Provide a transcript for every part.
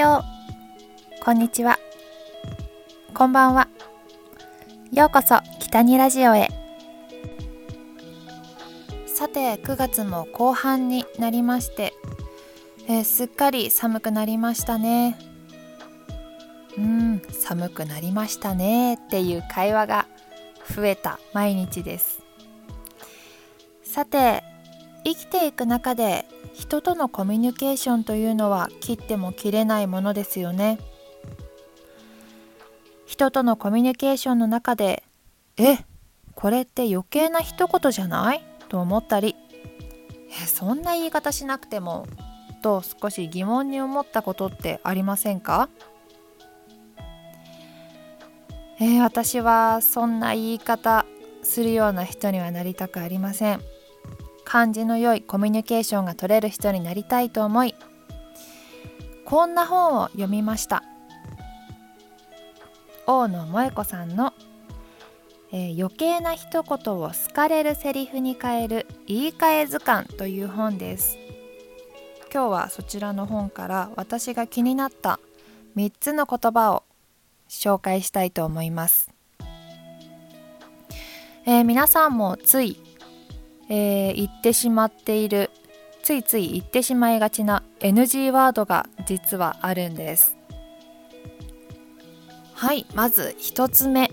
よう。こんにちは。こんばんは。ようこそ北にラジオへ。さて9月も後半になりまして、えー、すっかり寒くなりましたね。うん寒くなりましたねっていう会話が増えた毎日です。さて生きていく中で人とのコミュニケーションというのは切っても切れないものですよね。人とのコミュニケーションの中でえこれって余計な一言じゃない？と思ったりえそんな言い方しなくてもと少し疑問に思ったことってありませんかえー、私はそんな言い方するような人にはなりたくありません。感じの良いコミュニケーションが取れる人になりたいと思いこんな本を読みました。大野萌子さんの、えー、余計な一言を好かれるセリフに変える言い換え図鑑という本です。今日はそちらの本から私が気になった3つの言葉を紹介したいと思います、えー、皆さんもついえー、言ってしまっているついつい言ってしまいがちな NG ワードが実はあるんです。はいまず1つ目。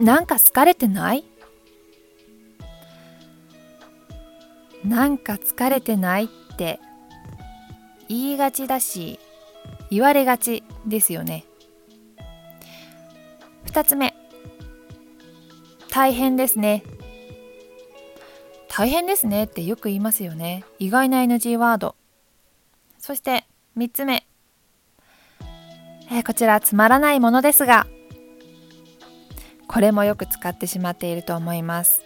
なんか疲れてない？なんか疲れてないって言いがちだし言われがちですよね。2つ目。大変ですね。大変ですねってよく言いますよね。意外な NG ワード。そして3つ目、えー、こちらつまらないものですが。これもよく使ってしまっていると思います。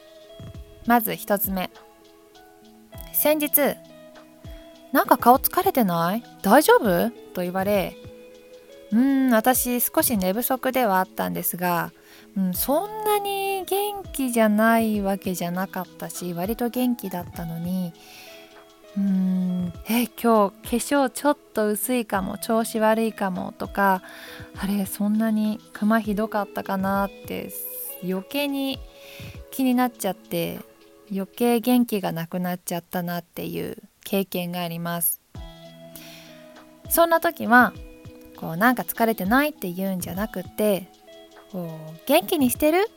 まず1つ目。先日なんか顔疲れてない？大丈夫？と言われうーん私少し寝不足ではあったんですがうん、そんなに元気じゃないわけじゃなかったし割と元気だったのにうんえ今日化粧ちょっと薄いかも調子悪いかもとかあれそんなにクマひどかったかなって余計に気になっちゃって余計元気がなくなっちゃったなっていう経験があります。そんな時はこうなんか疲れてないって言うんじゃなくて元気にしてる？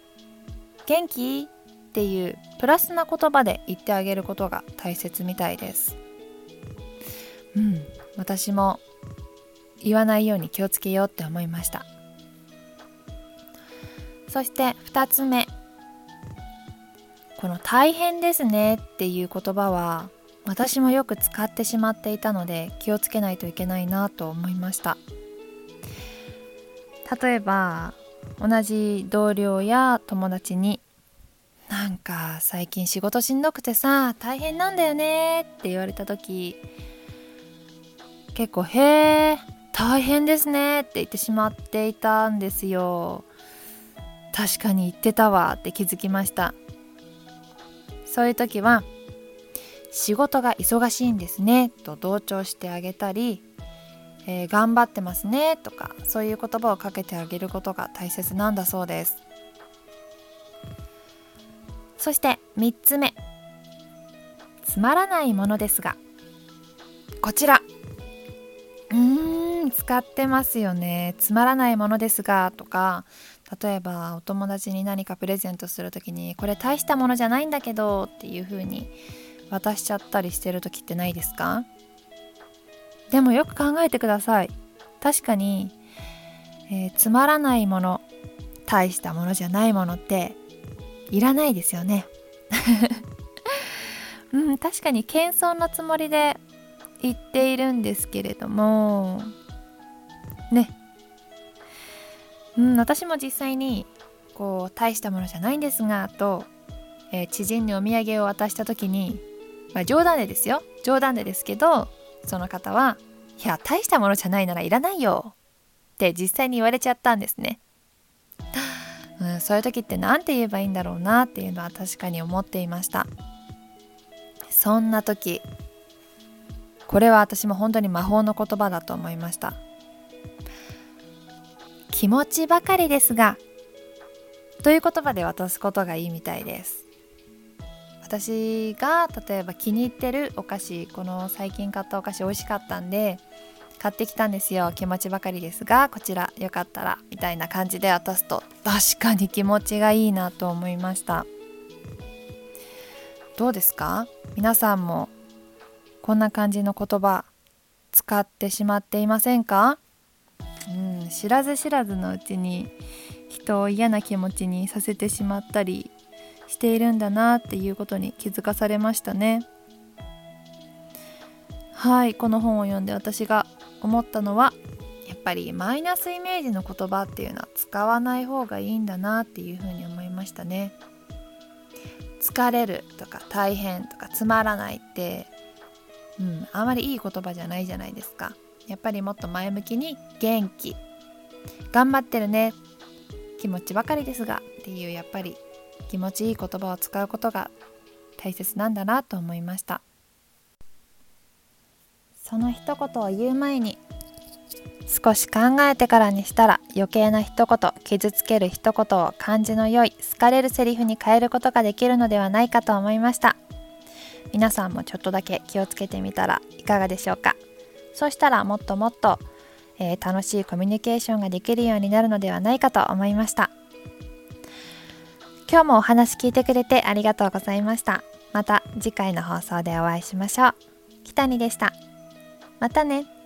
元気っていうプラスな言葉で言ってあげることが大切みたいです。うん私も言わないように気をつけようって思いました。そして2つ目。この「大変ですね」っていう言葉は私もよく使ってしまっていたので気をつけないといけないなと思いました。例えば同じ同僚や友達に「なんか最近仕事しんどくてさ大変なんだよね」って言われた時結構「へえ大変ですね」って言ってしまっていたんですよ。確かに言ってたわって気づきましたそういう時は「仕事が忙しいんですね」と同調してあげたりえー、頑張ってますねとかそういう言葉をかけてあげることが大切なんだそうです。そして3つ目。つまらないものですが。こちら。うーん使ってますよね。つまらないものですがとか例えばお友達に何かプレゼントする時にこれ大したものじゃないんだけどっていう風に渡しちゃったりしてる時ってないですか？でもよく考えてください。確かに、えー、つまらないもの大したものじゃないものっていらないですよね。うん確かに謙遜のつもりで言っているんですけれどもね。うん私も実際にこう大したものじゃないんですがと、えー、知人にお土産を渡した時に、まあ、冗談でですよ。冗談でですけどその方は「いや大したものじゃないならいらないよ」って実際に言われちゃったんですね。うん、そういう時って何て言えばいいんだろうなっていうのは確かに思っていました。そんな時これは私も本当に魔法の言葉だと思いました気持ちばかりですがという言葉で渡すことがいいみたいです私が例えば気に入ってるお菓子この最近買ったお菓子美味しかったんで買ってきたんですよ。気持ちばかりですがこちらよかったらみたいな感じで渡すと確かに気持ちがいいなと思いました。どうですか？皆さんもこんな感じの言葉使ってしまっていませんか？うん知らず知らずのうちに人を嫌な気持ちにさせてしまったりしているんだなっていうことに気づかされましたね。はいこの本を読んで私が思ったのはやっぱりマイナスイメージの言葉っていうのは使わない方がいいんだなっていうふうに思いましたね。疲れるとか大変とかつまらないってうんあまりいい言葉じゃないじゃないですか。やっぱりもっと前向きに元気。頑張ってるね。気持ちばかりですがっていうやっぱり気持ちいい言葉を使うことが大切なんだなと思いました。その一言を言う前に少し考えてからにしたら余計な一言傷つける一言を感じの良い好かれるセリフに変えることができるのではないかと思いました。皆さんもちょっとだけ気をつけてみたらいかがでしょうか。そうしたらもっともっと、えー、楽しいコミュニケーションができるようになるのではないかと思いました。今日もお話聞いてくれてありがとうございました。また次回の放送でお会いしましょう。北にでした。またね。